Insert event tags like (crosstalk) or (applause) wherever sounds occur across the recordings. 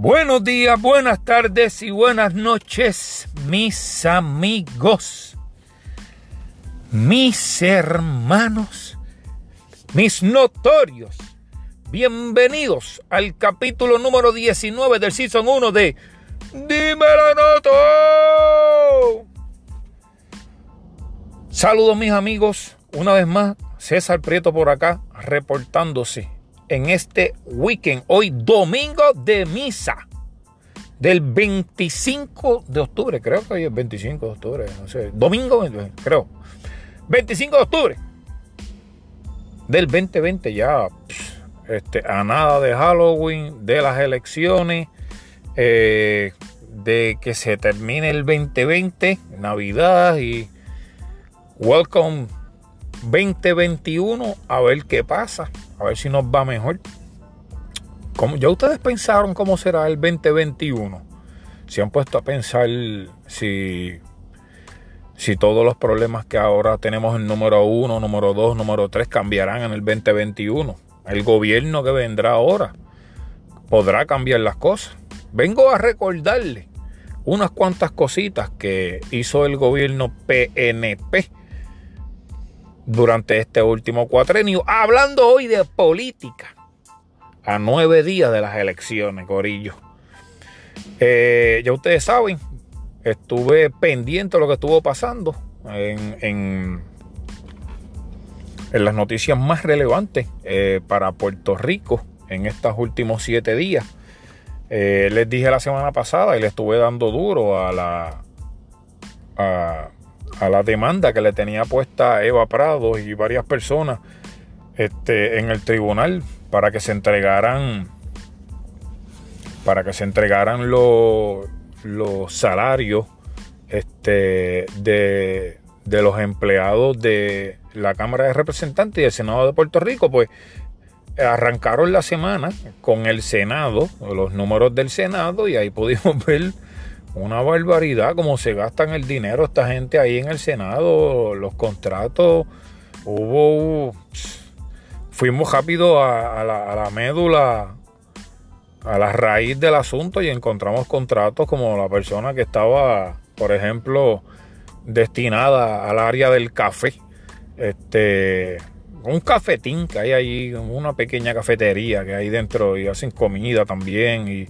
Buenos días, buenas tardes y buenas noches, mis amigos, mis hermanos, mis notorios. Bienvenidos al capítulo número 19 del Season 1 de Dímelo Noto. Saludos mis amigos, una vez más, César Prieto por acá, reportándose en este weekend, hoy domingo de misa, del 25 de octubre, creo que hoy es 25 de octubre, no sé, domingo, creo, 25 de octubre del 2020 ya, este, a nada de Halloween, de las elecciones, eh, de que se termine el 2020, Navidad y welcome 2021, a ver qué pasa a ver si nos va mejor. Como, ¿Ya ustedes pensaron cómo será el 2021? ¿Se han puesto a pensar si, si todos los problemas que ahora tenemos en número 1, número 2, número 3 cambiarán en el 2021? El gobierno que vendrá ahora podrá cambiar las cosas. Vengo a recordarle unas cuantas cositas que hizo el gobierno PNP durante este último cuatrenio, hablando hoy de política, a nueve días de las elecciones, Corillo. Eh, ya ustedes saben, estuve pendiente de lo que estuvo pasando en, en, las noticias más relevantes eh, para Puerto Rico en estos últimos siete días. Eh, les dije la semana pasada y le estuve dando duro a la a la demanda que le tenía puesta Eva Prado y varias personas este, en el tribunal para que se entregaran para que se entregaran los, los salarios este, de, de los empleados de la Cámara de Representantes y el Senado de Puerto Rico, pues arrancaron la semana con el Senado, los números del Senado, y ahí pudimos (laughs) ver una barbaridad como se gastan el dinero esta gente ahí en el Senado, los contratos, hubo... Fuimos rápido a, la, médula, a la raíz del asunto y encontramos contratos como la persona que estaba, por ejemplo, destinada al área del café. Este, un cafetín que hay ahí, una pequeña cafetería que hay dentro y hacen comida también y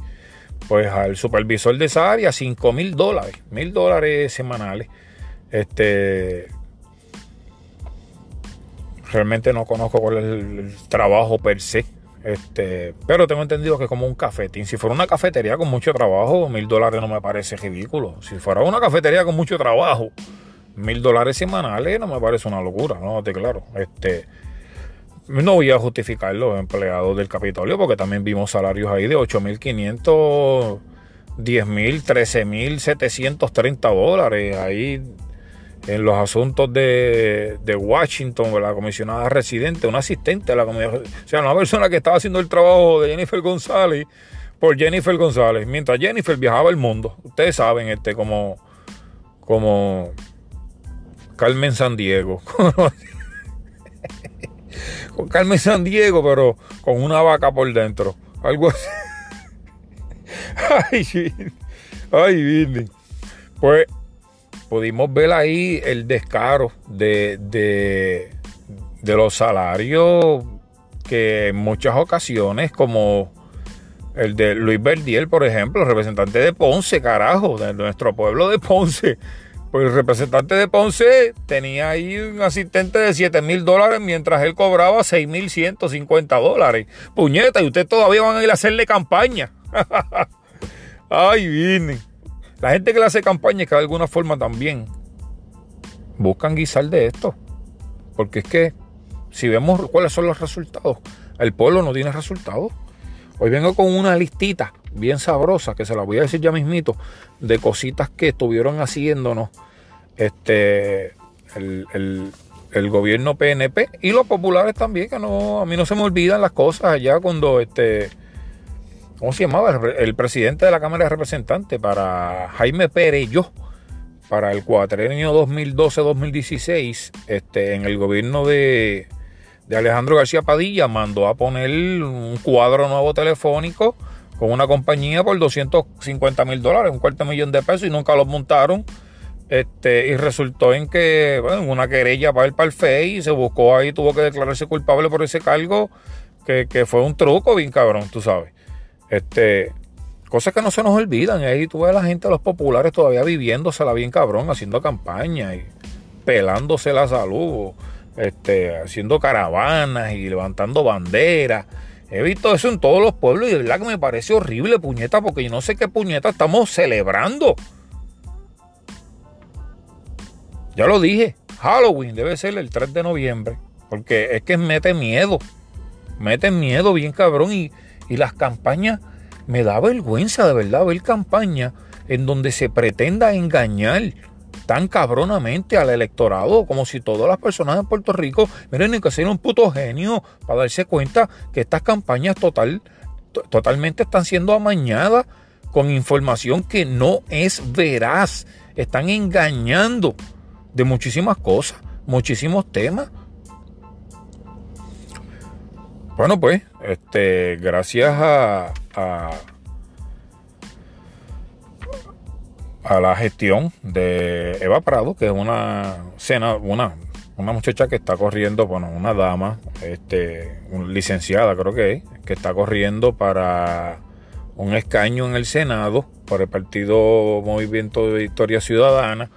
pues al supervisor de esa área 5 mil dólares, mil dólares semanales. Este, realmente no conozco cuál es el, trabajo per se. Este, pero tengo entendido que es como un cafetín. Si fuera una cafetería con mucho trabajo, mil dólares no me parece ridículo. Si fuera una cafetería con mucho trabajo, mil dólares semanales no me parece una locura, no te claro. Este, no voy a justificar los empleados del Capitolio porque también vimos salarios ahí de 8.500, 10.000, 13.730 dólares ahí en los asuntos de, de Washington, la comisionada residente, un asistente de la comunidad, o sea, una persona que estaba haciendo el trabajo de Jennifer González por Jennifer González, mientras Jennifer viajaba el mundo. Ustedes saben, este, como, como Carmen San Diego. (laughs) con Carmen San Diego, pero con una vaca por dentro. Algo así. (laughs) ay, ay, Pues pudimos ver ahí el descaro de, de, de los salarios que en muchas ocasiones, como el de Luis Verdiel, por ejemplo, representante de Ponce, carajo, de nuestro pueblo de Ponce, pues el representante de Ponce tenía ahí un asistente de 7 mil dólares mientras él cobraba 6 mil 150 dólares. Puñeta, y usted todavía van a ir a hacerle campaña. (laughs) Ay, viene. La gente que le hace campaña es que de alguna forma también buscan guisar de esto. Porque es que si vemos cuáles son los resultados, el pueblo no tiene resultados. Hoy vengo con una listita bien sabrosa, que se la voy a decir ya mismito, de cositas que estuvieron haciéndonos este, el, gobierno PNP y los populares también, que no, a mí no se me olvidan las cosas allá cuando este, ¿cómo se llamaba? El, presidente de la Cámara de Representantes para Jaime Pérez para el cuatrenio 2012-2016, este, en el gobierno de, de Alejandro García Padilla mandó a poner un cuadro nuevo telefónico con una compañía por 250 mil dólares, un cuarto millón de pesos y nunca los montaron. Este, y resultó en que, bueno, una querella para el, FEI y se buscó ahí, tuvo que declararse culpable por ese cargo, que, que fue un truco bien cabrón, tú sabes. Este, cosas que no se nos olvidan. Ahí tú ves a la gente, los populares todavía viviéndosela bien cabrón, haciendo campaña y pelándose la salud, este, haciendo caravanas y levantando banderas. He visto eso en todos los pueblos y de verdad que me parece horrible, puñeta, porque yo no sé qué puñeta estamos celebrando. Ya lo dije, Halloween debe ser el 3 de noviembre, porque es que mete miedo, mete miedo bien cabrón y, y las campañas, me da vergüenza de verdad ver campañas en donde se pretenda engañar tan cabronamente al electorado, como si todas las personas de Puerto Rico, miren, ni que ser un puto genio para darse cuenta que estas campañas total, totalmente están siendo amañadas con información que no es veraz. Están engañando de muchísimas cosas, muchísimos temas. Bueno, pues, este, gracias a a la gestión de Eva Prado, que es una cena, una, una muchacha que está corriendo, bueno, una dama, este, licenciada creo que es, que está corriendo para un escaño en el Senado por el Partido Movimiento de Victoria Ciudadana.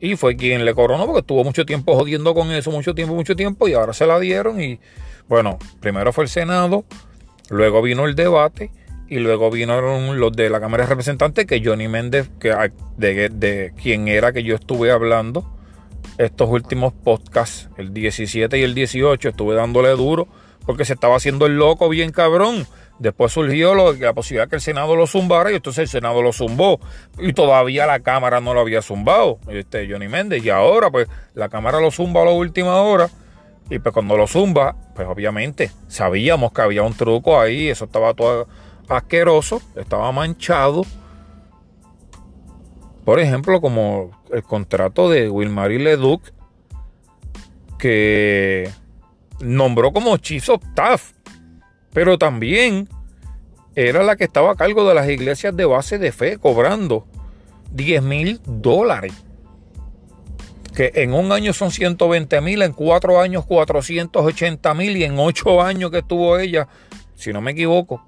Y fue quien le coronó porque estuvo mucho tiempo jodiendo con eso, mucho tiempo, mucho tiempo, y ahora se la dieron. Y bueno, primero fue el Senado, luego vino el debate y luego vinieron los de la Cámara de Representantes, que Johnny Méndez, que, de, de quien era que yo estuve hablando estos últimos podcasts, el 17 y el 18, estuve dándole duro porque se estaba haciendo el loco bien cabrón. Después surgió la posibilidad que el Senado lo zumbara y entonces el Senado lo zumbó. Y todavía la Cámara no lo había zumbado, este Johnny Méndez. Y ahora, pues, la Cámara lo zumba a la última hora. Y pues cuando lo zumba, pues obviamente sabíamos que había un truco ahí, eso estaba todo asqueroso, estaba manchado. Por ejemplo, como el contrato de Wilmarie Leduc, que nombró como Chief of Staff, pero también era la que estaba a cargo de las iglesias de base de fe, cobrando 10 mil dólares. Que en un año son 120 mil, en cuatro años 480 mil y en ocho años que estuvo ella, si no me equivoco,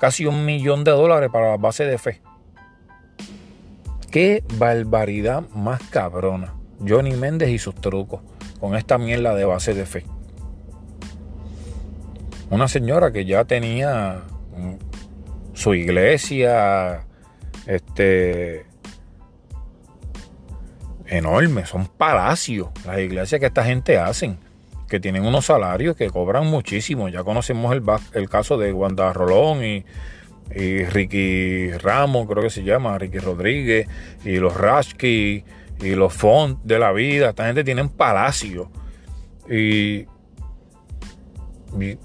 casi un millón de dólares para la base de fe. Qué barbaridad más cabrona. Johnny Méndez y sus trucos con esta mierda de base de fe. Una señora que ya tenía su iglesia, este, enorme, son palacios las iglesias que esta gente hacen que tienen unos salarios que cobran muchísimo. Ya conocemos el, caso de Wanda Rolón y, Ricky Ramos, creo que se llama, Ricky Rodríguez, y los Rashki y los Font de la vida. Esta gente tiene palacio. Y, y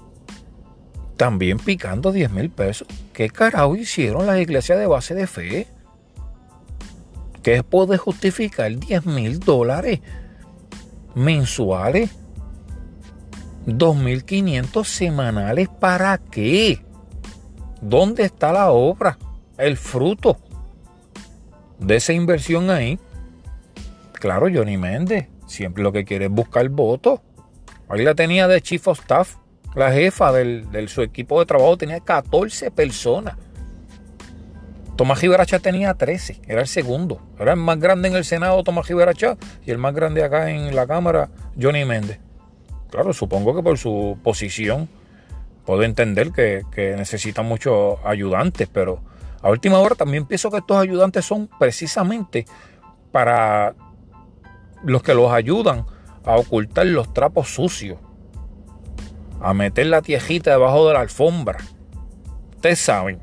también picando 10 mil pesos. ¿Qué carajo hicieron las iglesias de base de fe? ¿Qué puede justificar 10 mil dólares mensuales? 2.500 semanales para qué? ¿Dónde está la obra? El fruto de esa inversión ahí. Claro, Johnny Méndez siempre lo que quiere es buscar votos. Ahí la tenía de Chief of Staff. La jefa de su equipo de trabajo tenía 14 personas. Tomás Giberacha tenía 13, era el segundo. Era el más grande en el Senado, Tomás Giberacha, y el más grande acá en la Cámara, Johnny Méndez. Claro, supongo que por su posición puedo entender que, necesitan muchos ayudantes, pero a última hora también pienso que estos ayudantes son precisamente para los que los ayudan a ocultar los trapos sucios, a meter la tiejita debajo de la alfombra. Ustedes saben.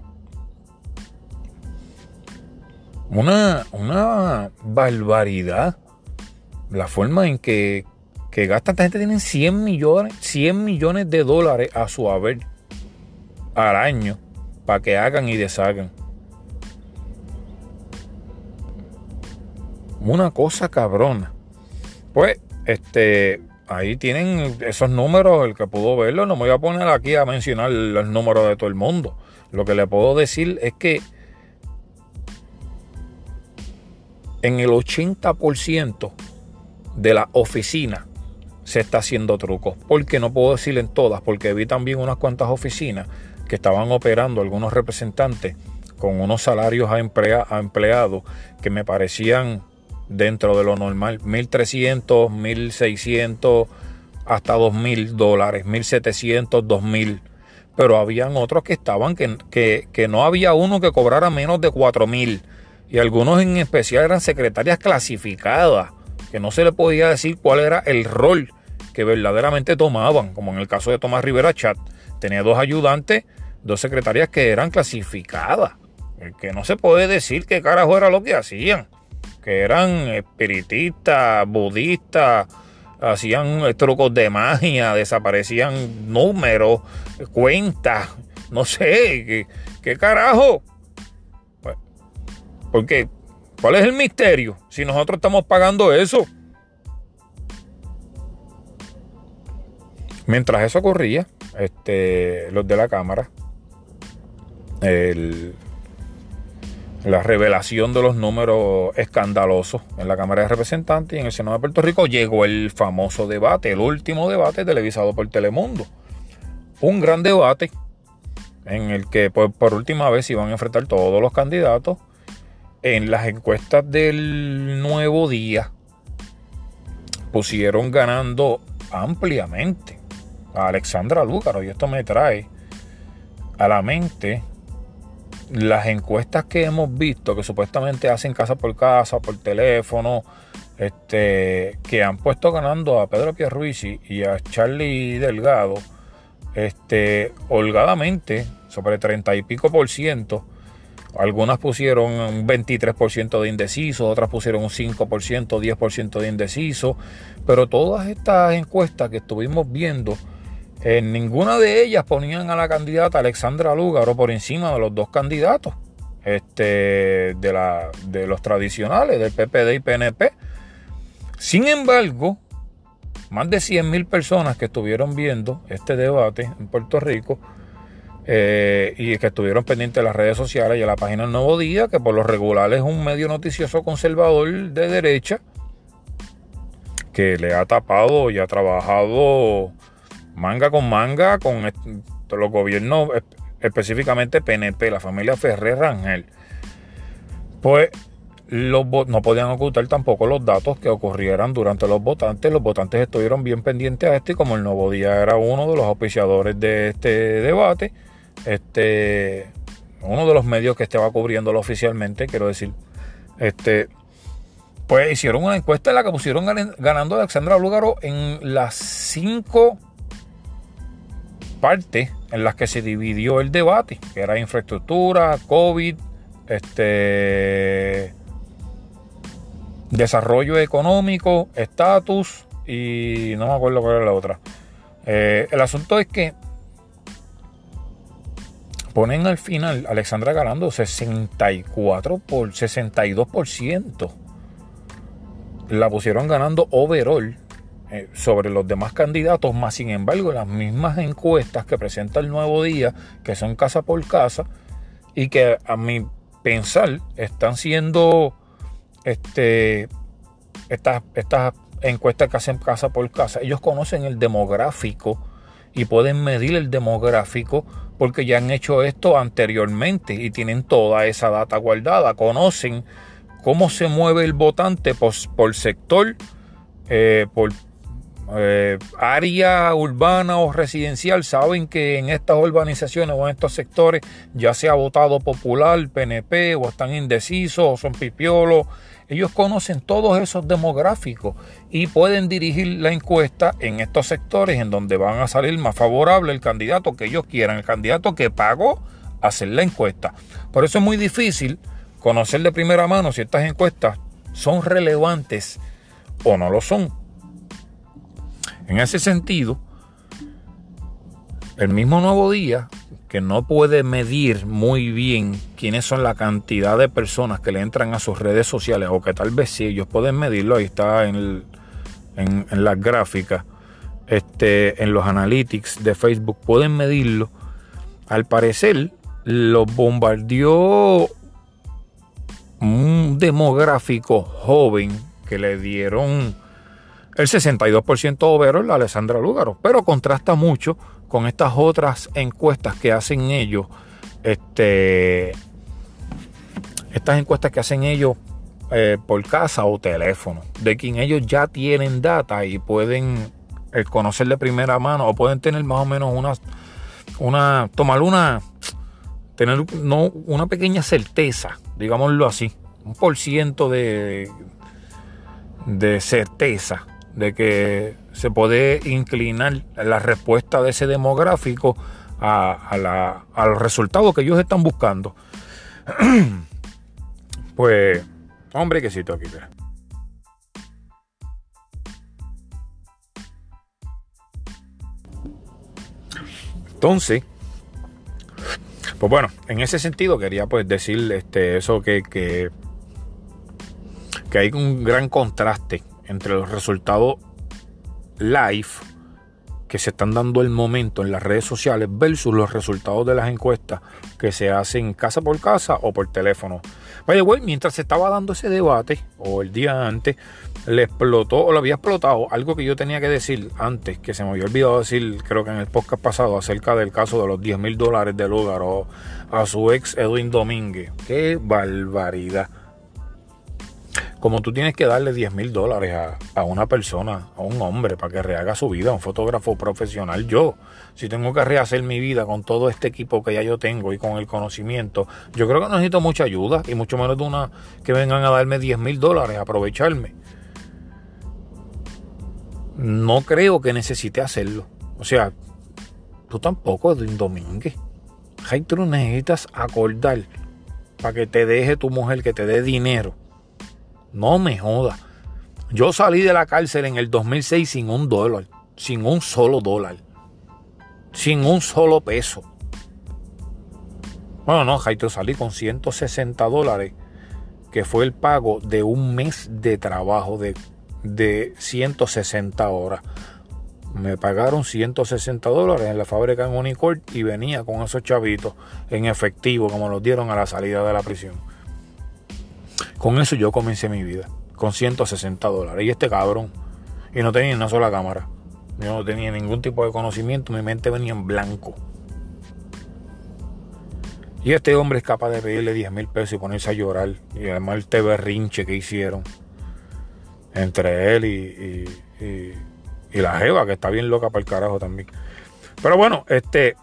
Una, una barbaridad la forma en que que gasta esta gente tienen 100 millones, 100 millones de dólares a su haber al año para que hagan y deshagan. Una cosa cabrona. Pues, este, ahí tienen esos números, el que pudo verlo, no me voy a poner aquí a mencionar los números de todo el mundo. Lo que le puedo decir es que en el 80% de la oficina se está haciendo truco. Porque no puedo decir en todas, porque vi también unas cuantas oficinas que estaban operando algunos representantes con unos salarios a, a empleados que me parecían dentro de lo normal, 1.300, 1.600, hasta 2.000 dólares, 1.700, 2.000. Pero habían otros que estaban, que, que, que no había uno que cobrara menos de 4.000. Y algunos en especial eran secretarias clasificadas, que no se le podía decir cuál era el rol que verdaderamente tomaban, como en el caso de Tomás Rivera Chat. Tenía dos ayudantes, dos secretarias que eran clasificadas. Que no se puede decir qué carajo era lo que hacían. Que eran espiritistas, budistas, hacían trucos de magia, desaparecían números, cuentas, no sé, ¿qué, qué carajo? Porque, ¿cuál es el misterio? Si nosotros estamos pagando eso. Mientras eso ocurría, este, los de la Cámara, la revelación de los números escandalosos en la Cámara de Representantes y en el Senado de Puerto Rico, llegó el famoso debate, el último debate televisado por Telemundo. Un gran debate en el que por, por última vez iban a enfrentar todos los candidatos. En las encuestas del nuevo día pusieron ganando ampliamente a Alexandra Lúcaro y esto me trae a la mente las encuestas que hemos visto que supuestamente hacen casa por casa, por teléfono, este, que han puesto ganando a Pedro Pierruisi y a Charlie Delgado, este, holgadamente, sobre 30 y pico por ciento. Algunas pusieron un 23% de indeciso, otras pusieron un 5%, 10% de indeciso, pero todas estas encuestas que estuvimos viendo, en ninguna de ellas ponían a la candidata Alexandra Lúgaro por encima de los dos candidatos este, de, la, de los tradicionales, del PPD y PNP. Sin embargo, más de 100 mil personas que estuvieron viendo este debate en Puerto Rico eh, y que estuvieron pendientes de las redes sociales y de la página del Nuevo Día, que por lo regular es un medio noticioso conservador de derecha, que le ha tapado y ha trabajado manga con manga con los gobiernos, específicamente PNP, la familia Ferrer Rangel, pues los, no podían ocultar tampoco los datos que ocurrieran durante los votantes. Los votantes estuvieron bien pendientes a esto y como el Nuevo Día era uno de los auspiciadores de este debate, este, uno de los medios que estaba cubriéndolo oficialmente, quiero decir, este, pues hicieron una encuesta en la que pusieron ganando a Alexandra Lúgaro en las cinco partes en las que se dividió el debate, que era infraestructura, COVID, este, desarrollo económico, estatus y no me acuerdo cuál era la otra. Eh, el asunto es que ponen al final Alexandra ganando 64 por 62%. La pusieron ganando overall eh, sobre los demás candidatos, más sin embargo las mismas encuestas que presenta el Nuevo Día, que son casa por casa, y que a mi pensar están siendo este, estas, estas encuestas que hacen casa por casa, ellos conocen el demográfico y pueden medir el demográfico porque ya han hecho esto anteriormente y tienen toda esa data guardada, conocen cómo se mueve el votante por, por sector, eh, por eh, área urbana o residencial saben que en estas urbanizaciones o en estos sectores ya se ha votado popular, PNP o están indecisos o son pipiolos. Ellos conocen todos esos demográficos y pueden dirigir la encuesta en estos sectores en donde van a salir más favorable el candidato que ellos quieran, el candidato que pagó hacer la encuesta. Por eso es muy difícil conocer de primera mano si estas encuestas son relevantes o no lo son. En ese sentido, el mismo Nuevo Día, que no puede medir muy bien quiénes son la cantidad de personas que le entran a sus redes sociales, o que tal vez sí, ellos pueden medirlo, ahí está en, en, las gráficas, este, en los analytics de Facebook, pueden medirlo. Al parecer, los bombardeó un demográfico joven que le dieron el 62% overall Alessandra Lúgaro, pero contrasta mucho con estas otras encuestas que hacen ellos, este, estas encuestas que hacen ellos eh, por casa o teléfono, de quien ellos ya tienen data y pueden eh, conocer de primera mano o pueden tener más o menos una, una tomar una, tener no, una pequeña certeza, digámoslo así, un por ciento de, de certeza de que se puede inclinar la respuesta de ese demográfico a, a, la, a los resultados que ellos están buscando. (clears throat) pues Hombre, que aquí, Entonces, pues bueno, en ese sentido quería pues decir este, eso que, que, que hay un gran contraste entre los resultados live que se están dando el momento en las redes sociales versus los resultados de las encuestas que se hacen casa por casa o por teléfono. Vaya, güey, mientras se estaba dando ese debate, o el día antes, le explotó, o le había explotado algo que yo tenía que decir antes, que se me había olvidado decir, creo que en el podcast pasado, acerca del caso de los 10 mil dólares de lugar a su ex Edwin Domínguez. ¡Qué barbaridad! Como tú tienes que darle 10 mil dólares a, una persona, a un hombre, para que rehaga su vida, un fotógrafo profesional. Yo, si tengo que rehacer mi vida con todo este equipo que ya yo tengo y con el conocimiento, yo creo que necesito mucha ayuda y mucho menos de una que vengan a darme 10 mil dólares, a aprovecharme. No creo que necesite hacerlo. O sea, tú tampoco, Edwin Domínguez. Hay tú necesitas acordar para que te deje tu mujer, que te dé dinero no me joda. Yo salí de la cárcel en el 2006 sin un dólar, sin un solo dólar, sin un solo peso. Bueno, no, Jaito, salí con 160 dólares, que fue el pago de un mes de trabajo de, de 160 horas. Me pagaron 160 dólares en la fábrica en Unicorn y venía con esos chavitos en efectivo, como los dieron a la salida de la prisión. Con eso yo comencé mi vida, con 160 dólares. Y este cabrón, y no tenía una sola cámara. Yo no tenía ningún tipo de conocimiento, mi mente venía en blanco. Y este hombre es capaz de pedirle 10 mil pesos y ponerse a llorar. Y además el berrinche que hicieron entre él y, y, la Jeva, que está bien loca para el carajo también. Pero bueno, este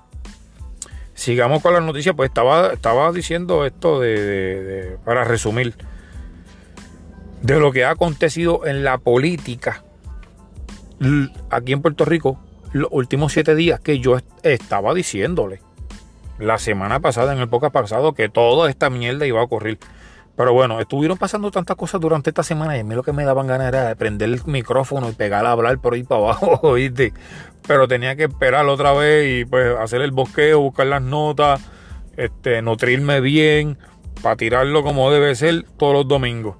sigamos con la noticia. Pues estaba, estaba diciendo esto de para resumir de lo que ha acontecido en la política aquí en Puerto Rico los últimos siete días que yo estaba diciéndole la semana pasada, en el podcast pasado, que toda esta mierda iba a ocurrir. Pero bueno, estuvieron pasando tantas cosas durante esta semana y a mí lo que me daban ganas era de prender el micrófono y pegar a hablar por ahí para abajo, (laughs) ¿oíste? Pero tenía que esperar otra vez y pues hacer el bosqueo, buscar las notas, este, nutrirme bien, para tirarlo como debe ser todos los domingos.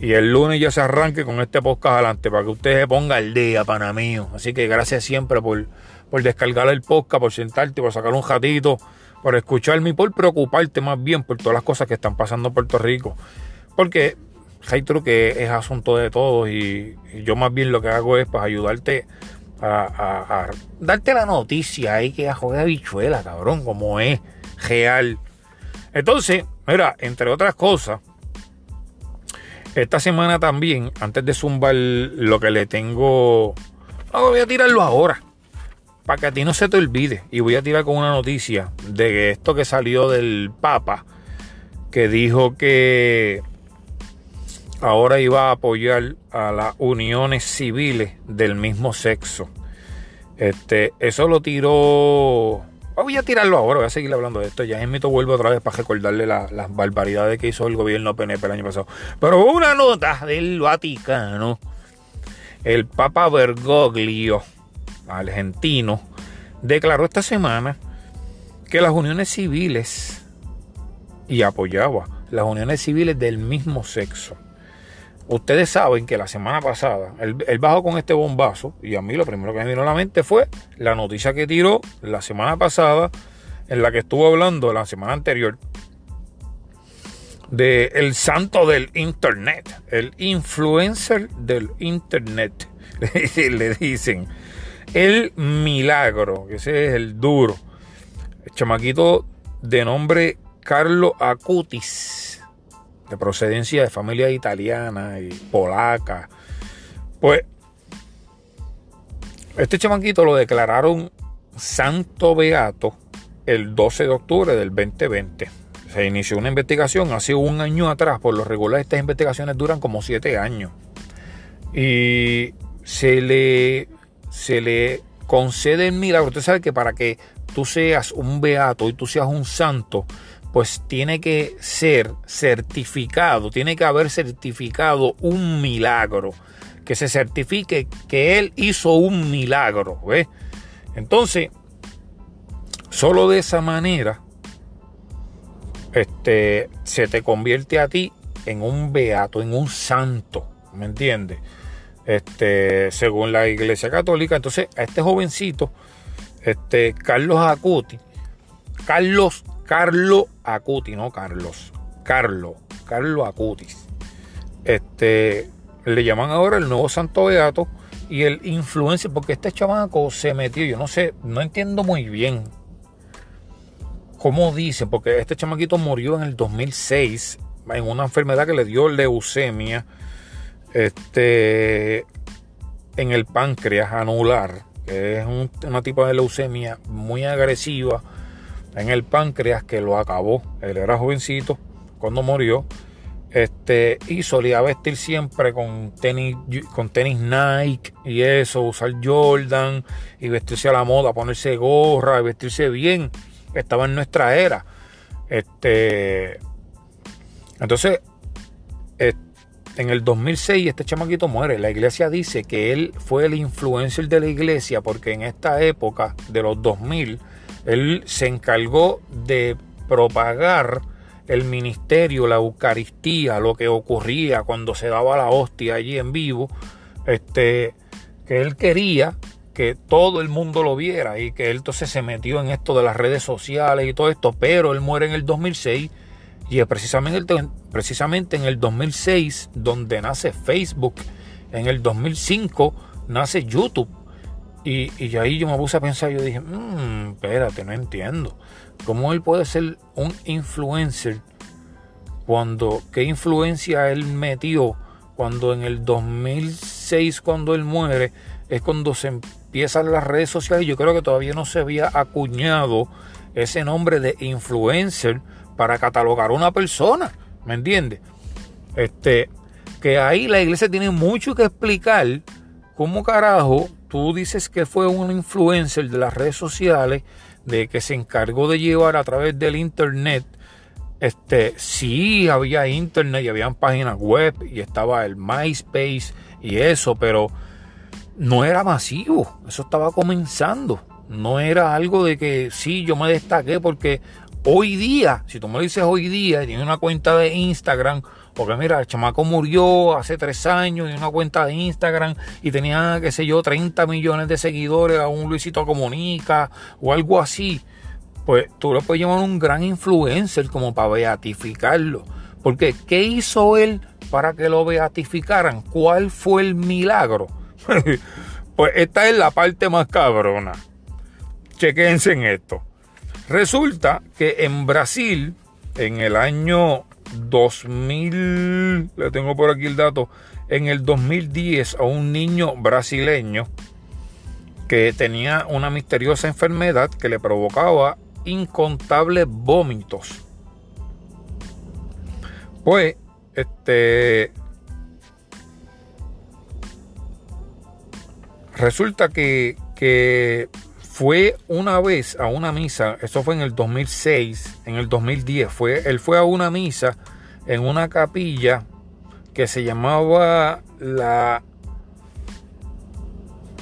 Y el lunes ya se arranque con este podcast adelante para que usted se ponga el día, pana mío. Así que gracias siempre por, por descargar el podcast, por sentarte, por sacar un ratito, por escucharme y por preocuparte más bien por todas las cosas que están pasando en Puerto Rico. Porque hay que es asunto de todos y, yo más bien lo que hago es pues, ayudarte a, darte la noticia ahí que a joder bichuela, cabrón, como es real. Entonces, mira, entre otras cosas, esta semana también, antes de zumbar lo que le tengo, voy a tirarlo ahora. Para que a ti no se te olvide. Y voy a tirar con una noticia de esto que salió del Papa, que dijo que ahora iba a apoyar a las uniones civiles del mismo sexo. Este, eso lo tiró Voy a tirarlo ahora, voy a seguir hablando de esto. Ya en mito vuelvo otra vez para recordarle las barbaridades que hizo el gobierno PNP el año pasado. Pero una nota del Vaticano. El Papa Bergoglio, argentino, declaró esta semana que las uniones civiles y apoyaba las uniones civiles del mismo sexo. Ustedes saben que la semana pasada él, bajó con este bombazo y a mí lo primero que me vino a la mente fue la noticia que tiró la semana pasada en la que estuvo hablando la semana anterior de el santo del internet, el influencer del internet, (laughs) le dicen, el milagro, que ese es el duro, el chamaquito de nombre Carlo Acutis, de procedencia de familia italiana y polaca, pues este chamaquito lo declararon santo beato el 12 de octubre del 2020. Se inició una investigación hace un año atrás. Por lo regular estas investigaciones duran como siete años. Y se le, se le concede el milagro. Usted sabe que para que tú seas un beato y tú seas un santo, pues tiene que ser certificado, tiene que haber certificado un milagro que se certifique que él hizo un milagro. ¿ves? Entonces, solo de esa manera este, se te convierte a ti en un beato, en un santo. ¿Me entiendes? Este, según la Iglesia Católica. Entonces, a este jovencito, este, Carlos Acuti, Carlos, Carlos Acuti, no Carlos, Carlos, Carlos Acutis. Este, le llaman ahora el nuevo santo beato y el influencer, porque este chamaco se metió, yo no sé, no entiendo muy bien cómo dicen, porque este chamaquito murió en el 2006 en una enfermedad que le dio leucemia este, en el páncreas anular, que es un, una tipo de leucemia muy agresiva en el páncreas que lo acabó. Él era jovencito cuando murió este, y solía vestir siempre con tenis, con tenis Nike y eso, usar Jordan y vestirse a la moda, ponerse gorra y vestirse bien. Estaba en nuestra era. Este, entonces, en el 2006 este chamaquito muere. La iglesia dice que él fue el influencer de la iglesia porque en esta época de los 2000 él se encargó de propagar el ministerio, la Eucaristía, lo que ocurría cuando se daba la hostia allí en vivo, este, que él quería que todo el mundo lo viera y que él entonces se metió en esto de las redes sociales y todo esto, pero él muere en el 2006 y es precisamente, precisamente en el 2006 donde nace Facebook, en el 2005 nace YouTube. Y, y ahí yo me puse a pensar, yo dije, mmm, espérate, no entiendo. ¿Cómo él puede ser un influencer cuando, qué influencia él metió cuando en el 2006, cuando él muere, es cuando se empiezan las redes sociales. Yo creo que todavía no se había acuñado ese nombre de influencer para catalogar a una persona, ¿me entiendes? Este, que ahí la iglesia tiene mucho que explicar cómo carajo tú dices que fue un influencer de las redes sociales de que se encargó de llevar a través del internet. Este, sí había internet y habían páginas web y estaba el MySpace y eso, pero no era masivo, eso estaba comenzando. No era algo de que sí, yo me destaqué porque hoy día, si tú me dices hoy día, tiene una cuenta de Instagram porque mira, el chamaco murió hace tres años y una cuenta de Instagram y tenía, qué sé yo, 30 millones de seguidores a un Luisito Comunica o algo así. Pues tú lo puedes llamar un gran influencer como para beatificarlo. Porque, ¿qué hizo él para que lo beatificaran? ¿Cuál fue el milagro? (laughs) pues esta es la parte más cabrona. Chequense en esto. Resulta que en Brasil, en el año 2000, le tengo por aquí el dato, en el 2010 a un niño brasileño que tenía una misteriosa enfermedad que le provocaba incontables vómitos. Pues, este, resulta que, que fue una vez a una misa, eso fue en el 2006, en el 2010, fue, él fue a una misa en una capilla que se llamaba la,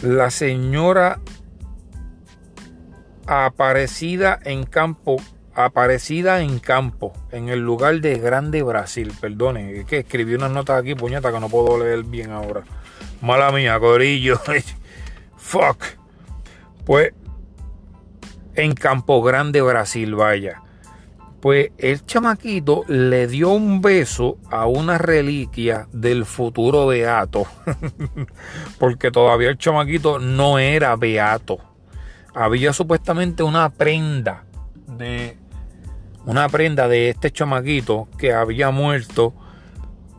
la señora Aparecida en Campo, Aparecida en Campo, en el lugar de Grande Brasil, perdone, es que escribí unas notas aquí, puñeta, que no puedo leer bien ahora. Mala mía, corillo. (laughs) Fuck. Pues en Campo Grande, Brasil, vaya. Pues el chamaquito le dio un beso a una reliquia del futuro beato, (laughs) porque todavía el chamaquito no era beato. Había supuestamente una prenda de una prenda de este chamaquito que había muerto,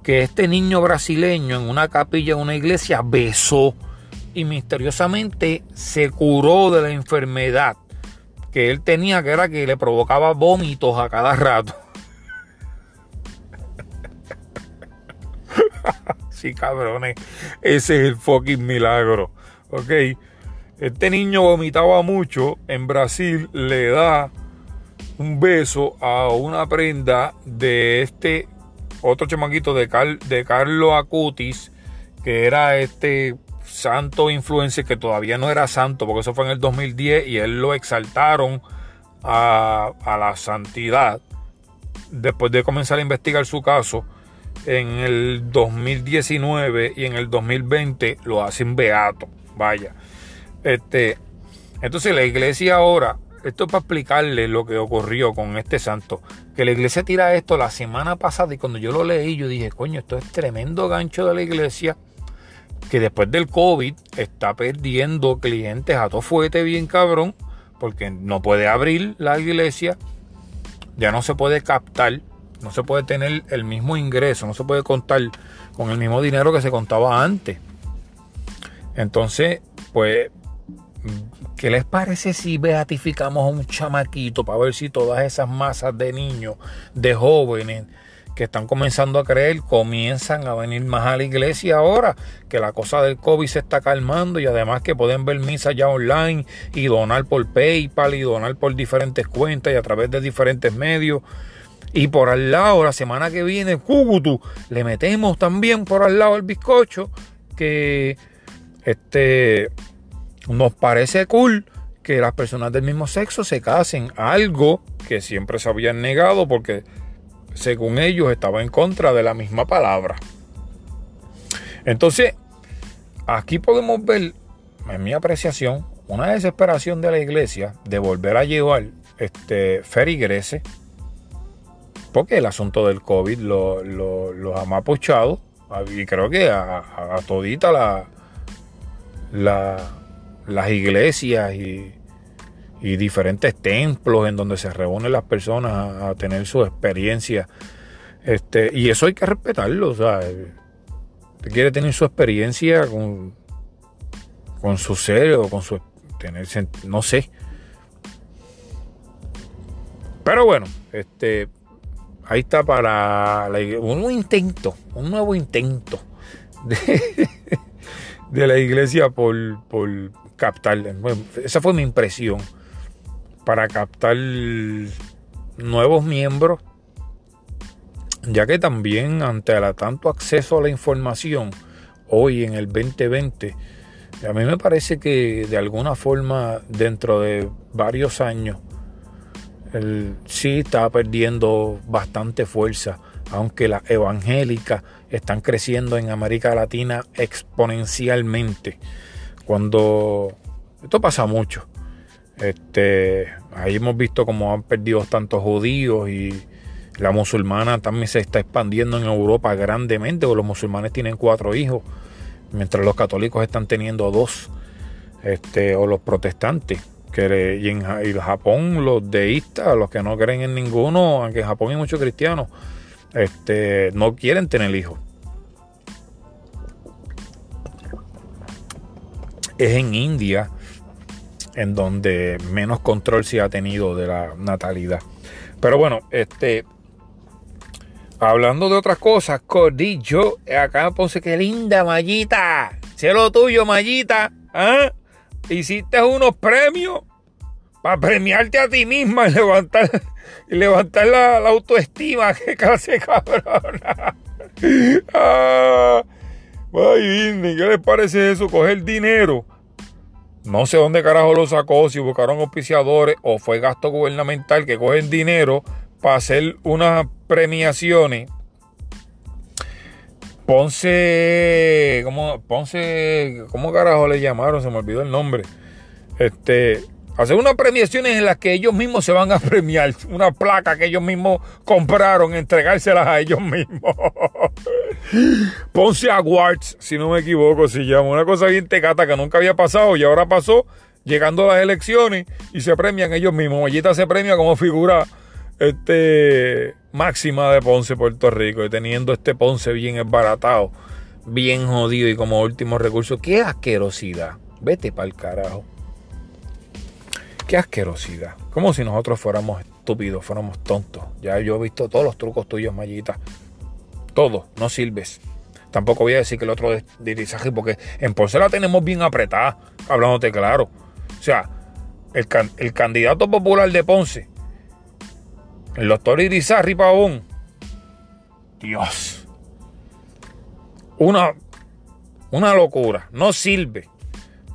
que este niño brasileño en una capilla de una iglesia besó y misteriosamente se curó de la enfermedad que él tenía, que era que le provocaba vómitos a cada rato. (laughs) sí, cabrones, ese es el fucking milagro. Ok, este niño vomitaba mucho. En Brasil le da un beso a una prenda de este otro chamaquito de, de Carlo Acutis, que era este santo influencer que todavía no era santo, porque eso fue en el 2010 y él lo exaltaron a, la santidad después de comenzar a investigar su caso. En el 2019 y en el 2020 lo hacen beato. Vaya. Este, entonces la iglesia ahora, esto es para explicarle lo que ocurrió con este santo, que la iglesia tira esto la semana pasada y cuando yo lo leí yo dije, coño, esto es tremendo gancho de la iglesia que después del COVID está perdiendo clientes a todo fuete bien cabrón, porque no puede abrir la iglesia, ya no se puede captar, no se puede tener el mismo ingreso, no se puede contar con el mismo dinero que se contaba antes. Entonces, pues, ¿qué les parece si beatificamos a un chamaquito para ver si todas esas masas de niños, de jóvenes, que están comenzando a creer, comienzan a venir más a la iglesia ahora que la cosa del COVID se está calmando y además que pueden ver misa ya online y donar por PayPal y donar por diferentes cuentas y a través de diferentes medios. Y por al lado, la semana que viene, Cugutu, le metemos también por al lado el bizcocho que este, nos parece cool que las personas del mismo sexo se casen. Algo que siempre se habían negado porque según ellos, estaba en contra de la misma palabra. Entonces, aquí podemos ver, en mi apreciación, una desesperación de la iglesia de volver a llevar este ferigrese, porque el asunto del COVID los ha mapuchado, y creo que a, todita la, las iglesias y, y diferentes templos en donde se reúnen las personas a, tener su experiencia. Este, y eso hay que respetarlo. O sea, usted quiere tener su experiencia con, con su ser o con su tener, no sé. Pero bueno, este, ahí está para un intento, un nuevo intento de, (laughs) de la iglesia por, por captar. esa fue mi impresión para captar nuevos miembros, ya que también ante el tanto acceso a la información hoy en el 2020, a mí me parece que de alguna forma dentro de varios años sí está perdiendo bastante fuerza, aunque las evangélicas están creciendo en América Latina exponencialmente. Cuando esto pasa mucho, este, ahí hemos visto cómo han perdido tantos judíos y la musulmana también se está expandiendo en Europa grandemente, porque los musulmanes tienen cuatro hijos, mientras los católicos están teniendo dos, este, o los protestantes. Que, y en Japón los deístas, los que no creen en ninguno, aunque en Japón hay muchos cristianos, este, no quieren tener hijos. Es en India en donde menos control se ha tenido de la natalidad. Pero bueno, este, hablando de otras cosas, Cordillo, acá Ponce, qué linda, Mallita. Sé lo tuyo, Mallita. ¿Ah? Hiciste unos premios para premiarte a ti misma y levantar, y levantar la, autoestima. (laughs) Qué clase cabrona. (laughs) ah, ay, ¿qué les parece eso? Coger dinero no sé dónde carajo lo sacó, si buscaron auspiciadores o fue gasto gubernamental que cogen dinero para hacer unas premiaciones. Ponce, ¿cómo, Ponce, ¿cómo carajo le llamaron? Se me olvidó el nombre. Este, Hacer unas premiaciones en las que ellos mismos se van a (laughs) premiar. Una placa que ellos mismos compraron, entregárselas a ellos mismos. (laughs) Ponce Awards, si no me equivoco, se llama. Una cosa bien tecata que nunca había pasado y ahora pasó llegando a las elecciones y se premian ellos mismos. Mallita se premia como figura este, máxima de Ponce, Puerto Rico, y teniendo este Ponce bien esbaratado, bien jodido y como último recurso. ¡Qué asquerosidad! Vete para el carajo. Qué asquerosidad. Como si nosotros fuéramos estúpidos, fuéramos tontos. Ya yo he visto todos los trucos tuyos, Mallita. Todo, no sirves. Tampoco voy a decir que el otro dirizaje, porque en Ponce la tenemos bien apretada, hablándote claro. O sea, el, el candidato popular de Ponce, el doctor Irizarri Pavón, Dios, una, una locura, no sirve.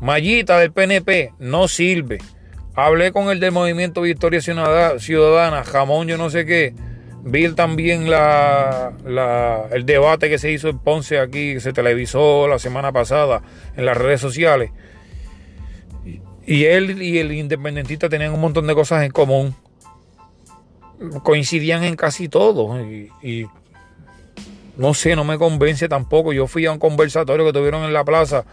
Mallita del PNP, no sirve. Hablé con el del Movimiento Victoria Ciudadana, jamón, yo no sé qué. Vi también la, el debate que se hizo en Ponce aquí, que se televisó la semana pasada en las redes sociales. Y él y el independentista tenían un montón de cosas en común. Coincidían en casi todo. Y, y, no sé, no me convence tampoco. Yo fui a un conversatorio que tuvieron en la plaza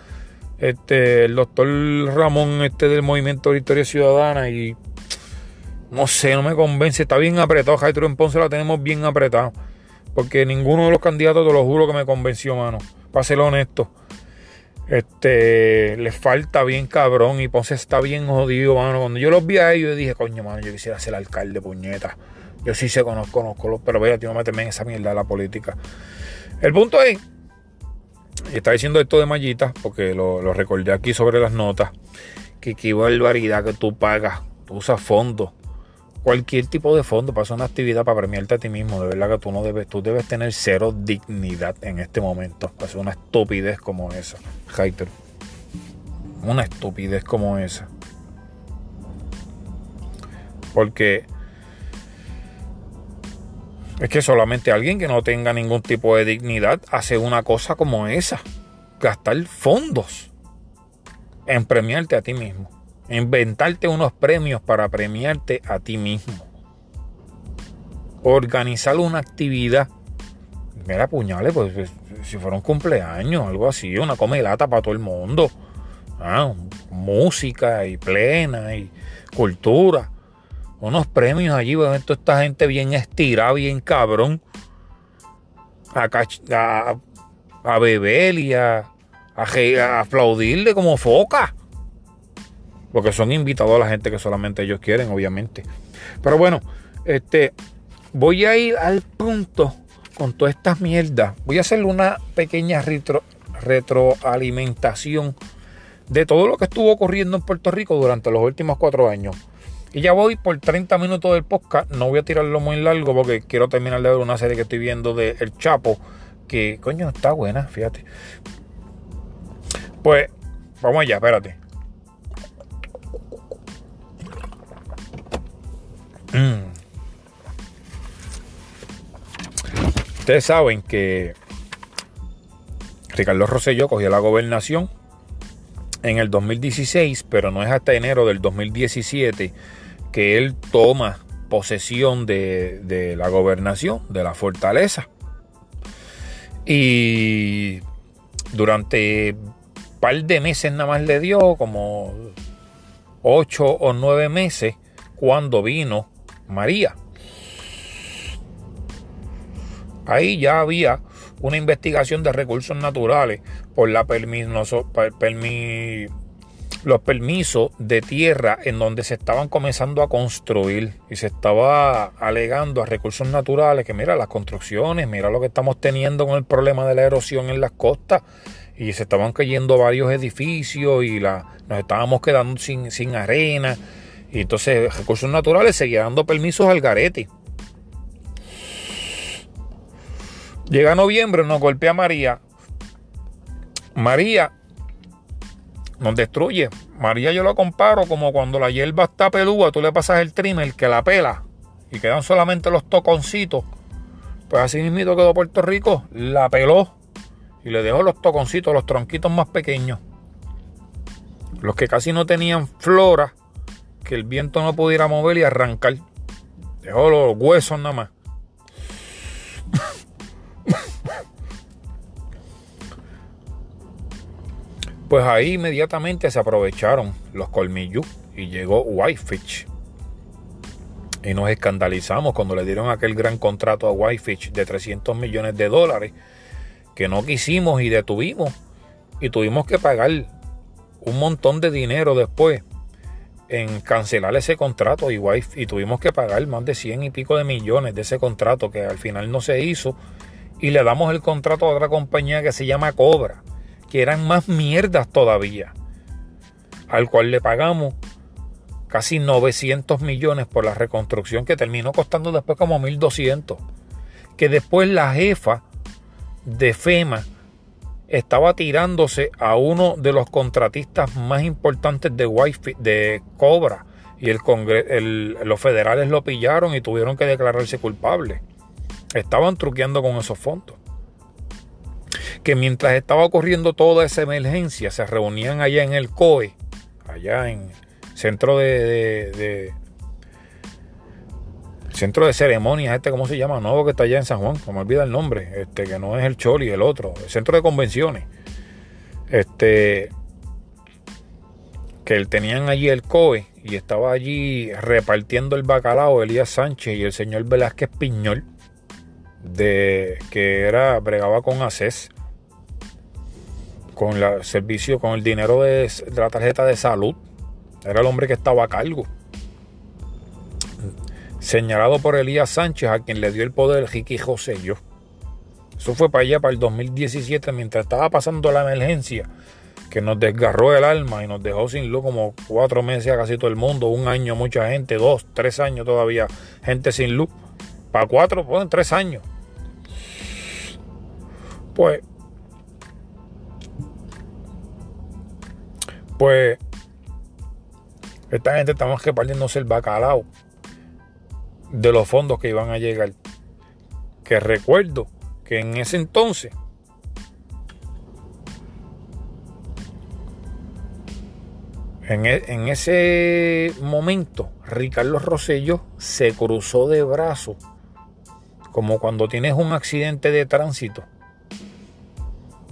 este, el doctor Ramón este del Movimiento Victoria Ciudadana y no sé, no me convence, está bien apretado, Jairo en Ponce la tenemos bien apretado, porque ninguno de los candidatos, te lo juro que me convenció, mano, para ser honesto. Este, le falta bien cabrón y Ponce está bien jodido, mano. Cuando yo los vi a ellos, yo dije, coño, mano, yo quisiera ser alcalde, puñeta. Yo sí sé, conozco, conozco, pero vaya, tío, no meterme en esa mierda de la política. El punto es está diciendo esto de mallita, porque lo, recordé aquí sobre las notas, que qué barbaridad que tú pagas, tú usas fondos, cualquier tipo de fondo para hacer una actividad para premiarte a ti mismo, de verdad que tú no debes, tú debes tener cero dignidad en este momento, hacer una estupidez como esa, hater. Una estupidez como esa. Porque es que solamente alguien que no tenga ningún tipo de dignidad hace una cosa como esa. Gastar fondos en premiarte a ti mismo. Inventarte unos premios para premiarte a ti mismo. Organizar una actividad. Mira, puñales, pues, pues si fuera un cumpleaños, algo así, una comelata para todo el mundo. Ah, música y plena y cultura unos premios allí, toda esta gente bien estirada, bien cabrón, a, beber y a, aplaudirle como foca. Porque son invitados a la gente que solamente ellos quieren, obviamente. Pero bueno, este, voy a ir al punto con todas estas mierdas. Voy a hacerle una pequeña retro, retroalimentación de todo lo que estuvo ocurriendo en Puerto Rico durante los últimos cuatro años. Y ya voy por 30 minutos del podcast. No voy a tirarlo muy largo porque quiero terminar de ver una serie que estoy viendo de El Chapo. Que coño está buena, fíjate. Pues vamos allá, espérate. Mm. Ustedes saben que Ricardo Rosselló cogió la gobernación en el 2016, pero no es hasta enero del 2017 que él toma posesión de, la gobernación, de la fortaleza. Y durante un par de meses nada más le dio, como ocho o nueve meses, cuando vino María. Ahí ya había una investigación de recursos naturales por la permiso, los permisos de tierra en donde se estaban comenzando a construir y se estaba alegando a recursos naturales que mira las construcciones, mira lo que estamos teniendo con el problema de la erosión en las costas y se estaban cayendo varios edificios y la, nos estábamos quedando sin, sin arena y entonces recursos naturales seguía dando permisos al garete. Llega noviembre, nos golpea María. María nos destruye. María yo lo comparo como cuando la hierba está pelúa, tú le pasas el trimmer que la pela y quedan solamente los toconcitos. Pues así mismo quedó Puerto Rico, la peló y le dejó los toconcitos, los tronquitos más pequeños. Los que casi no tenían flora, que el viento no pudiera mover y arrancar. Dejó los huesos nada más. Pues ahí inmediatamente se aprovecharon los colmillos y llegó Whitefish. Y nos escandalizamos cuando le dieron aquel gran contrato a Whitefish de 300 millones de dólares que no quisimos y detuvimos. Y tuvimos que pagar un montón de dinero después en cancelar ese contrato y, y tuvimos que pagar más de 100 y pico de millones de ese contrato que al final no se hizo y le damos el contrato a otra compañía que se llama Cobra que eran más mierdas todavía, al cual le pagamos casi 900 millones por la reconstrucción que terminó costando después como 1200, que después la jefa de FEMA estaba tirándose a uno de los contratistas más importantes de, Wi-Fi, de Cobra y los federales lo pillaron y tuvieron que declararse culpables. Estaban truqueando con esos fondos que mientras estaba ocurriendo toda esa emergencia, se reunían allá en el COE, allá en centro de, centro de ceremonias, este cómo se llama, nuevo que está allá en San Juan, no me olvida el nombre, este que no es el Choli, el otro, el centro de convenciones. Este que tenían allí el COE y estaba allí repartiendo el bacalao Elías Sánchez y el señor Velázquez Piñol de que era bregaba con ACES con el servicio, con el dinero de, la tarjeta de salud. Era el hombre que estaba a cargo. Señalado por Elías Sánchez, a quien le dio el poder Ricky José yo. Eso fue para allá, para el 2017, mientras estaba pasando la emergencia, que nos desgarró el alma y nos dejó sin luz como cuatro meses a casi todo el mundo, un año mucha gente, dos, tres años todavía, gente sin luz. Para cuatro, pues tres años. Pues pues esta gente estamos repartiéndose el bacalao de los fondos que iban a llegar. Que recuerdo que en ese entonces en, e, en ese momento Ricardo Rosselló se cruzó de brazos como cuando tienes un accidente de tránsito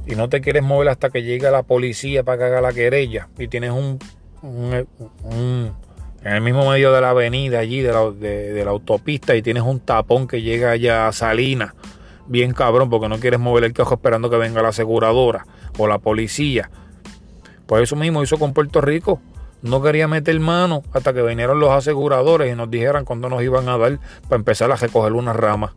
y no te quieres mover hasta que llegue la policía para que haga la querella y tienes un, en el mismo medio de la avenida allí de la, de, la, autopista y tienes un tapón que llega allá a Salina bien cabrón porque no quieres mover el quejo esperando que venga la aseguradora o la policía. Pues eso mismo hizo con Puerto Rico. No quería meter mano hasta que vinieron los aseguradores y nos dijeran cuándo nos iban a dar para empezar a recoger una rama.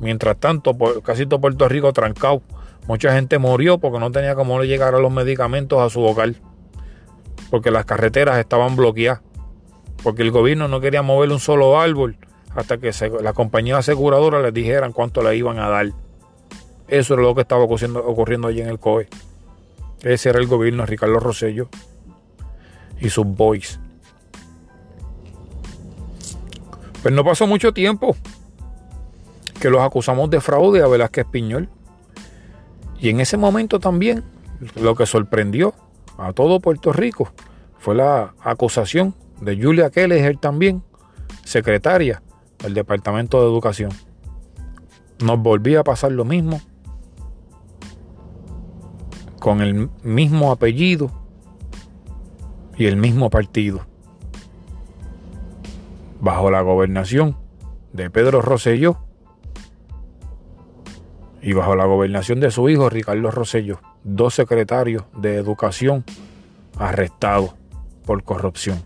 Mientras tanto casi todo Puerto Rico trancado Mucha gente murió porque no tenía cómo llegar a los medicamentos a su hogar. Porque las carreteras estaban bloqueadas. Porque el gobierno no quería mover un solo árbol hasta que la compañía aseguradora les dijeran cuánto le iban a dar. Eso era lo que estaba ocurriendo, ocurriendo allí en el COE. Ese era el gobierno de Ricardo Rosello y sus boys. Pues no pasó mucho tiempo que los acusamos de fraude a Velázquez Piñol. Y en ese momento también lo que sorprendió a todo Puerto Rico fue la acusación de Julia Kelleher también, secretaria del Departamento de Educación. Nos volvía a pasar lo mismo, con el mismo apellido y el mismo partido. Bajo la gobernación de Pedro Rosselló, y bajo la gobernación de su hijo Ricardo Rosello, dos secretarios de educación arrestados por corrupción.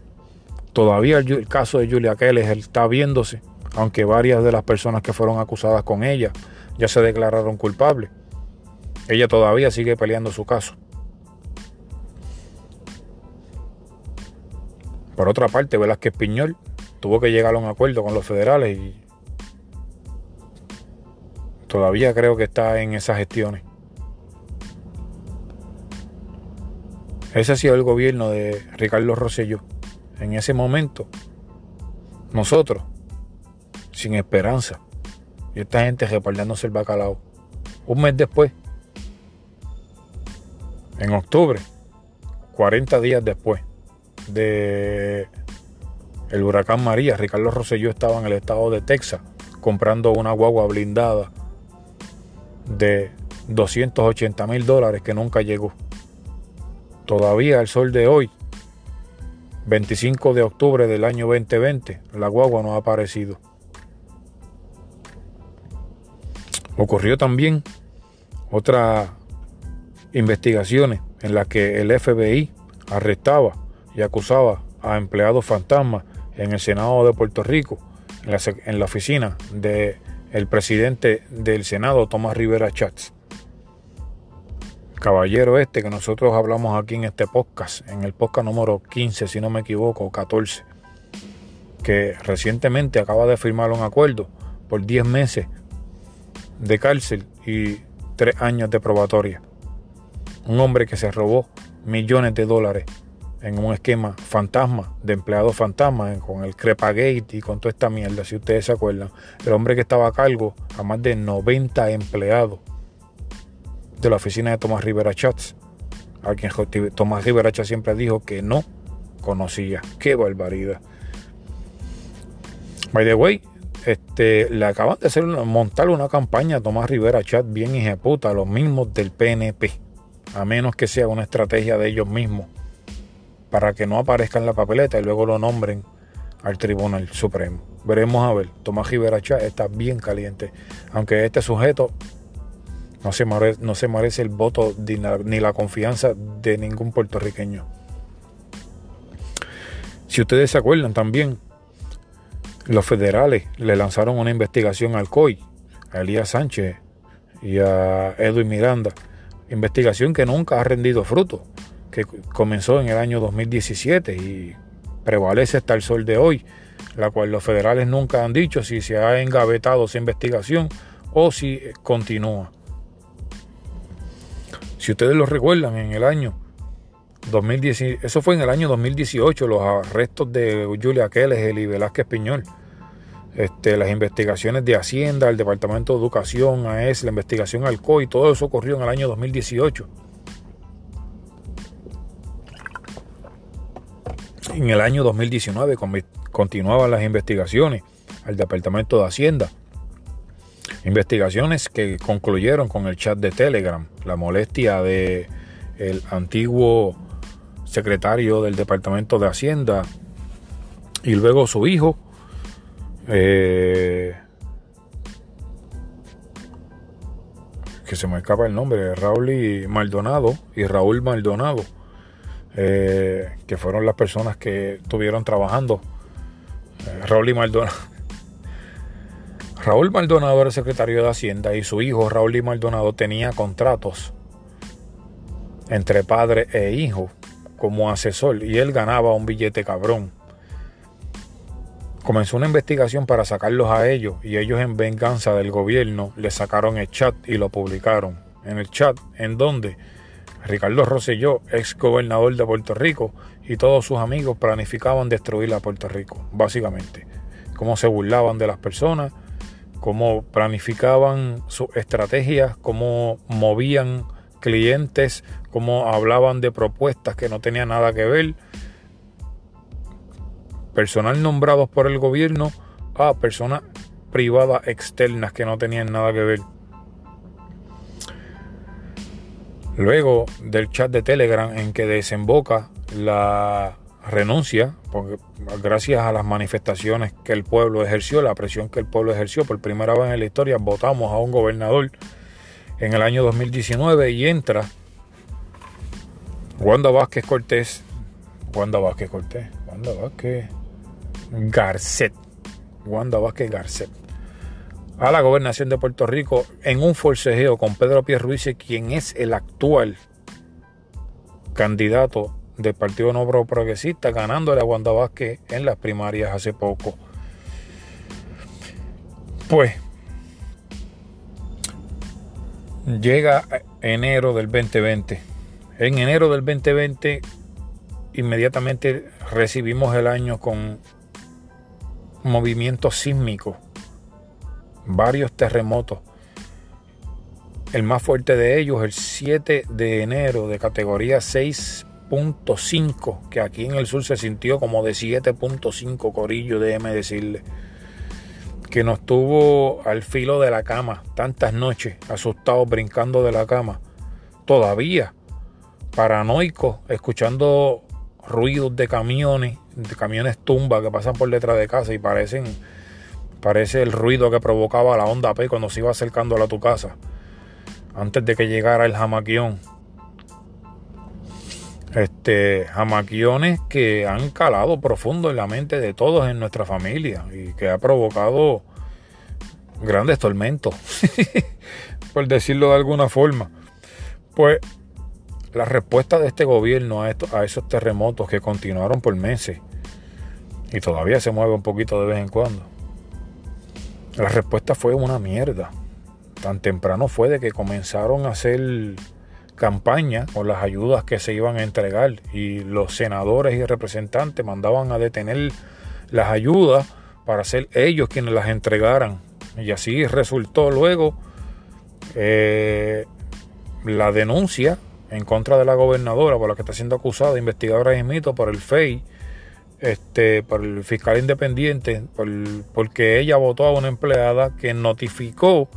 Todavía el, caso de Julia Keller está viéndose, aunque varias de las personas que fueron acusadas con ella ya se declararon culpables. Ella todavía sigue peleando su caso. Por otra parte, Velázquez Piñol tuvo que llegar a un acuerdo con los federales y Todavía creo que está en esas gestiones. Ese ha sido el gobierno de Ricardo Rosselló. En ese momento, nosotros, sin esperanza, y esta gente repartiéndose el bacalao. Un mes después, en octubre, 40 días después de el huracán María, Ricardo Rosselló estaba en el estado de Texas comprando una guagua blindada de 280 mil dólares que nunca llegó. Todavía al sol de hoy, 25 de octubre del año 2020, la guagua no ha aparecido. Ocurrió también otras investigaciones en las que el FBI arrestaba y acusaba a empleados fantasmas en el Senado de Puerto Rico, en la, oficina del presidente del Senado, Tomás Rivera Chats. Caballero este que nosotros hablamos aquí en este podcast, en el podcast número 15, si no me equivoco, 14, que recientemente acaba de firmar un acuerdo por 10 meses de cárcel y 3 años de probatoria. Un hombre que se robó millones de dólares en un esquema fantasma, de empleados fantasma, con el Crepagate y con toda esta mierda, si ustedes se acuerdan. El hombre que estaba a cargo a más de 90 empleados de la oficina de Tomás Rivera Chats, a quien Tomás Rivera Chats siempre dijo que no conocía. ¡Qué barbaridad! By the way, este, le acaban de hacer montar una campaña a Tomás Rivera Chat bien ejecuta, los mismos del PNP, a menos que sea una estrategia de ellos mismos para que no aparezca en la papeleta y luego lo nombren al Tribunal Supremo. Veremos a ver. Tomás Rivera Chá está bien caliente. Aunque este sujeto no se merece, el voto ni la, confianza de ningún puertorriqueño. Si ustedes se acuerdan también, los federales le lanzaron una investigación al COI, a Elías Sánchez y a Edwin Miranda. Investigación que nunca ha rendido fruto que comenzó en el año 2017 y prevalece hasta el sol de hoy, la cual los federales nunca han dicho si se ha engavetado esa investigación o si continúa. Si ustedes lo recuerdan, en el año 2018, eso fue en el año 2018, los arrestos de Julia Keller y Velázquez Piñol. Este, las investigaciones de Hacienda, el Departamento de Educación, AES, la investigación al COI, todo eso ocurrió en el año 2018. En el año 2019 continuaban las investigaciones al Departamento de Hacienda. Investigaciones que concluyeron con el chat de Telegram, la molestia de el antiguo secretario del Departamento de Hacienda y luego su hijo. Eh, que se me escapa el nombre, Raúl y Maldonado y Raúl Maldonado eh, que fueron las personas que estuvieron trabajando. Eh, Raúl y Maldonado. (laughs) Raúl Maldonado era secretario de Hacienda y su hijo Raúl y Maldonado tenía contratos entre padre e hijo como asesor y él ganaba un billete cabrón. Comenzó una investigación para sacarlos a ellos y ellos en venganza del gobierno le sacaron el chat y lo publicaron. En el chat en donde Ricardo Rosselló, ex gobernador de Puerto Rico, y todos sus amigos planificaban destruir a Puerto Rico, básicamente. Cómo se burlaban de las personas, cómo planificaban sus estrategias, cómo movían clientes, cómo hablaban de propuestas que no tenían nada que ver. Personal nombrados por el gobierno a personas privadas externas que no tenían nada que ver. Luego del chat de Telegram en que desemboca la renuncia, porque gracias a las manifestaciones que el pueblo ejerció, la presión que el pueblo ejerció, por primera vez en la historia votamos a un gobernador en el año 2019 y entra Wanda Vázquez Cortés, Wanda Vázquez Cortés, Wanda Vázquez Garcet, Wanda Vázquez Garcet a la gobernación de Puerto Rico en un forcejeo con Pedro Pierluisi, quien es el actual candidato del Partido Nuevo Progresista, ganándole a Wanda Vázquez en las primarias hace poco. Pues llega enero del 2020. En enero del 2020 inmediatamente recibimos el año con movimiento sísmico varios terremotos. El más fuerte de ellos, el 7 de enero, de categoría 6 6.5, que aquí en el sur se sintió como de 7.5 corillo, déjeme decirle. Que nos tuvo al filo de la cama tantas noches, asustados, brincando de la cama. Todavía, paranoicos, escuchando ruidos de camiones, de camiones tumba que pasan por detrás de casa y parecen, parece el ruido que provocaba la onda P cuando se iba acercando a tu casa, antes de que llegara el jamaquión este, jamaquiones que han calado profundo en la mente de todos en nuestra familia y que ha provocado grandes tormentos, (laughs) por decirlo de alguna forma. Pues la respuesta de este gobierno a, a esos terremotos que continuaron por meses y todavía se mueve un poquito de vez en cuando, la respuesta fue una mierda. Tan temprano fue de que comenzaron a hacer campaña o las ayudas que se iban a entregar y los senadores y representantes mandaban a detener las ayudas para ser ellos quienes las entregaran. Y así resultó luego eh, la denuncia en contra de la gobernadora por la que está siendo acusada, investigadora de mito por el FEI, este, por el fiscal independiente, porque ella votó a una empleada que notificó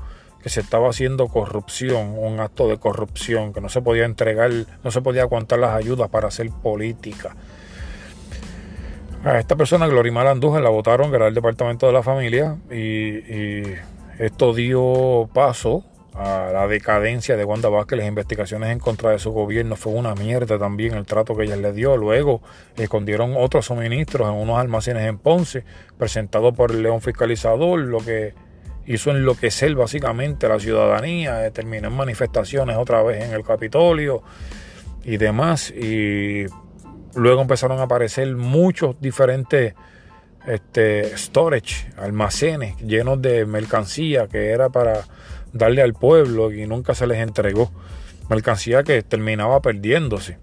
que se estaba haciendo corrupción, un acto de corrupción, que no se podía entregar, no se podía aguantar las ayudas para hacer política. A esta persona, Glorimar Andújar, la votaron, que era el departamento de la familia, y, esto dio paso a la decadencia de Wanda Vázquez, las investigaciones en contra de su gobierno fue una mierda también el trato que ella le dio. Luego escondieron otros suministros en unos almacenes en Ponce, presentado por el León Fiscalizador, lo que hizo enloquecer básicamente a la ciudadanía, terminó en manifestaciones otra vez en el Capitolio y demás. Y luego empezaron a aparecer muchos diferentes este, storage, almacenes llenos de mercancía que era para darle al pueblo y nunca se les entregó. Mercancía que terminaba perdiéndose.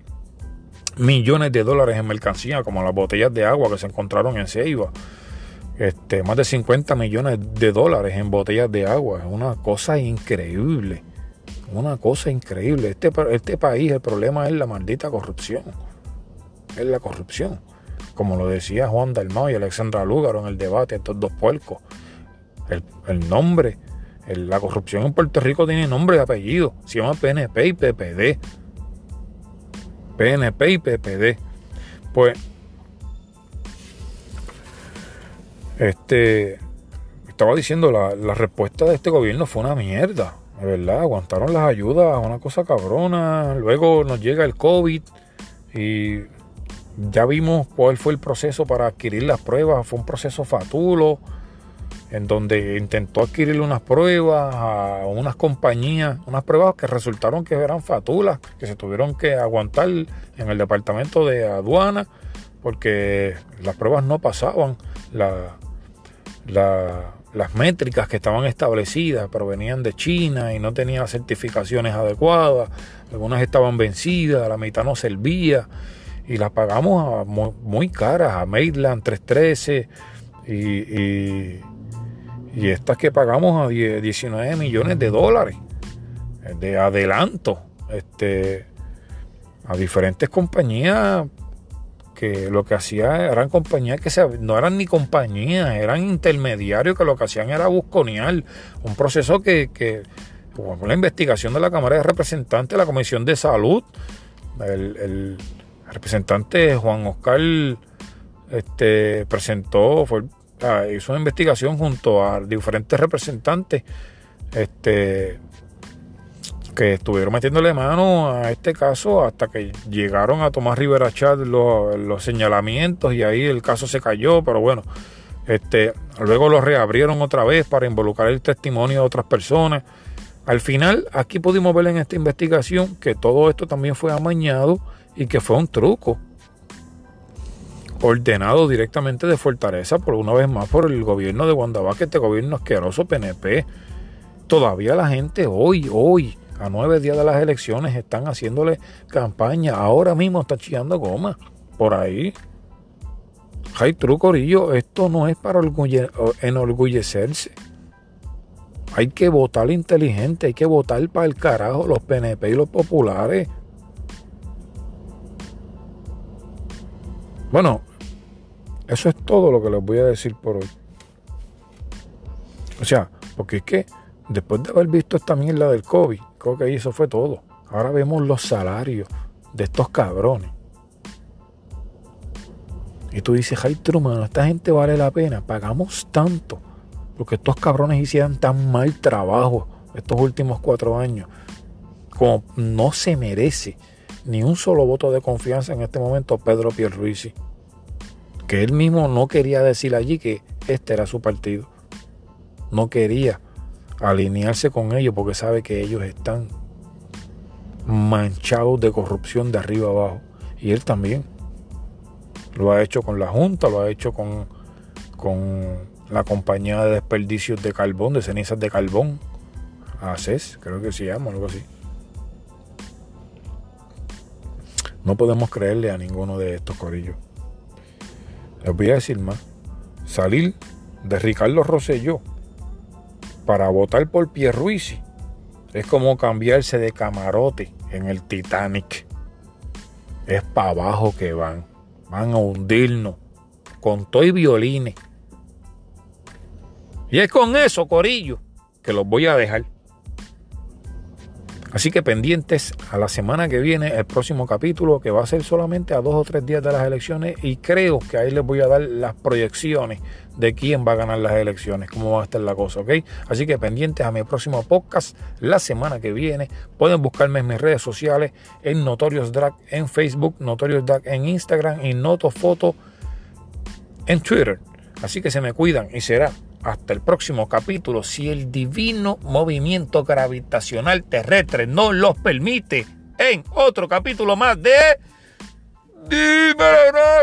Millones de dólares en mercancía, como las botellas de agua que se encontraron en Ceiba este, más de 50 millones de dólares en botellas de agua. Es una cosa increíble. Una cosa increíble. Este, este país, el problema es la maldita corrupción. Es la corrupción. Como lo decía Juan Dalmau y Alexandra Lúgaro en el debate, estos dos puercos. El, nombre, la corrupción en Puerto Rico tiene nombre y apellido. Se llama PNP y PPD. PNP y PPD. Pues Este, estaba diciendo, la, la respuesta de este gobierno fue una mierda, de verdad, aguantaron las ayudas, una cosa cabrona, luego nos llega el COVID y ya vimos cuál fue el proceso para adquirir las pruebas, fue un proceso fatulo, en donde intentó adquirir unas pruebas a unas compañías, unas pruebas que resultaron que eran fatulas, que se tuvieron que aguantar en el departamento de aduana, porque las pruebas no pasaban la, las métricas que estaban establecidas provenían de China y no tenían certificaciones adecuadas, algunas estaban vencidas, la mitad no servía y las pagamos muy, caras, a Maitland 313 y, y, y, estas que pagamos a 19 millones de dólares de adelanto este, a diferentes compañías que lo que hacían eran compañías que no eran ni compañías, eran intermediarios que lo que hacían era busconear un proceso que, que con la investigación de la Cámara de Representantes, la Comisión de Salud, el, representante Juan Oscar este, presentó, fue, ah, hizo una investigación junto a diferentes representantes este, que estuvieron metiéndole mano a este caso hasta que llegaron a Tomás Rivera Chat los, señalamientos y ahí el caso se cayó, pero bueno, este, luego lo reabrieron otra vez para involucrar el testimonio de otras personas. Al final, aquí pudimos ver en esta investigación que todo esto también fue amañado y que fue un truco ordenado directamente de Fortaleza por una vez más por el gobierno de que este gobierno asqueroso PNP. Todavía la gente hoy, hoy, a nueve días de las elecciones están haciéndole campaña. Ahora mismo está chillando goma por ahí. Hay truco, Corillo. Esto no es para enorgullecerse. Hay que votar inteligente, hay que votar para el carajo los PNP y los populares. Bueno, eso es todo lo que les voy a decir por hoy. O sea, porque es que después de haber visto esta mierda del COVID, creo que eso fue todo. Ahora vemos los salarios de estos cabrones. Y tú dices, ay, Truman, esta gente vale la pena, pagamos tanto. Porque estos cabrones hicieran tan mal trabajo estos últimos cuatro años. Como no se merece ni un solo voto de confianza en este momento Pedro Pierluisi. Que él mismo no quería decir allí que este era su partido. No quería alinearse con ellos porque sabe que ellos están manchados de corrupción de arriba abajo. Y él también. Lo ha hecho con la Junta, lo ha hecho con, con la compañía de desperdicios de carbón, de cenizas de carbón. ACES, creo que se llama, algo así. No podemos creerle a ninguno de estos corillos. Les voy a decir más. Salir de Ricardo Rosselló para votar por Pierruisi es como cambiarse de camarote en el Titanic. Es para abajo que van. Van a hundirnos con todo y violines. Y es con eso, Corillo, que los voy a dejar. Así que pendientes a la semana que viene, el próximo capítulo, que va a ser solamente a dos o tres días de las elecciones. Y creo que ahí les voy a dar las proyecciones de quién va a ganar las elecciones, cómo va a estar la cosa, ¿ok? Así que pendientes a mi próximo podcast la semana que viene. Pueden buscarme en mis redes sociales, en Notorious Drag en Facebook, Notorious Drag en Instagram y Notofoto en Twitter. Así que se me cuidan y será hasta el próximo capítulo, si el divino movimiento gravitacional terrestre no los permite, en otro capítulo más de... ¡Dímelo,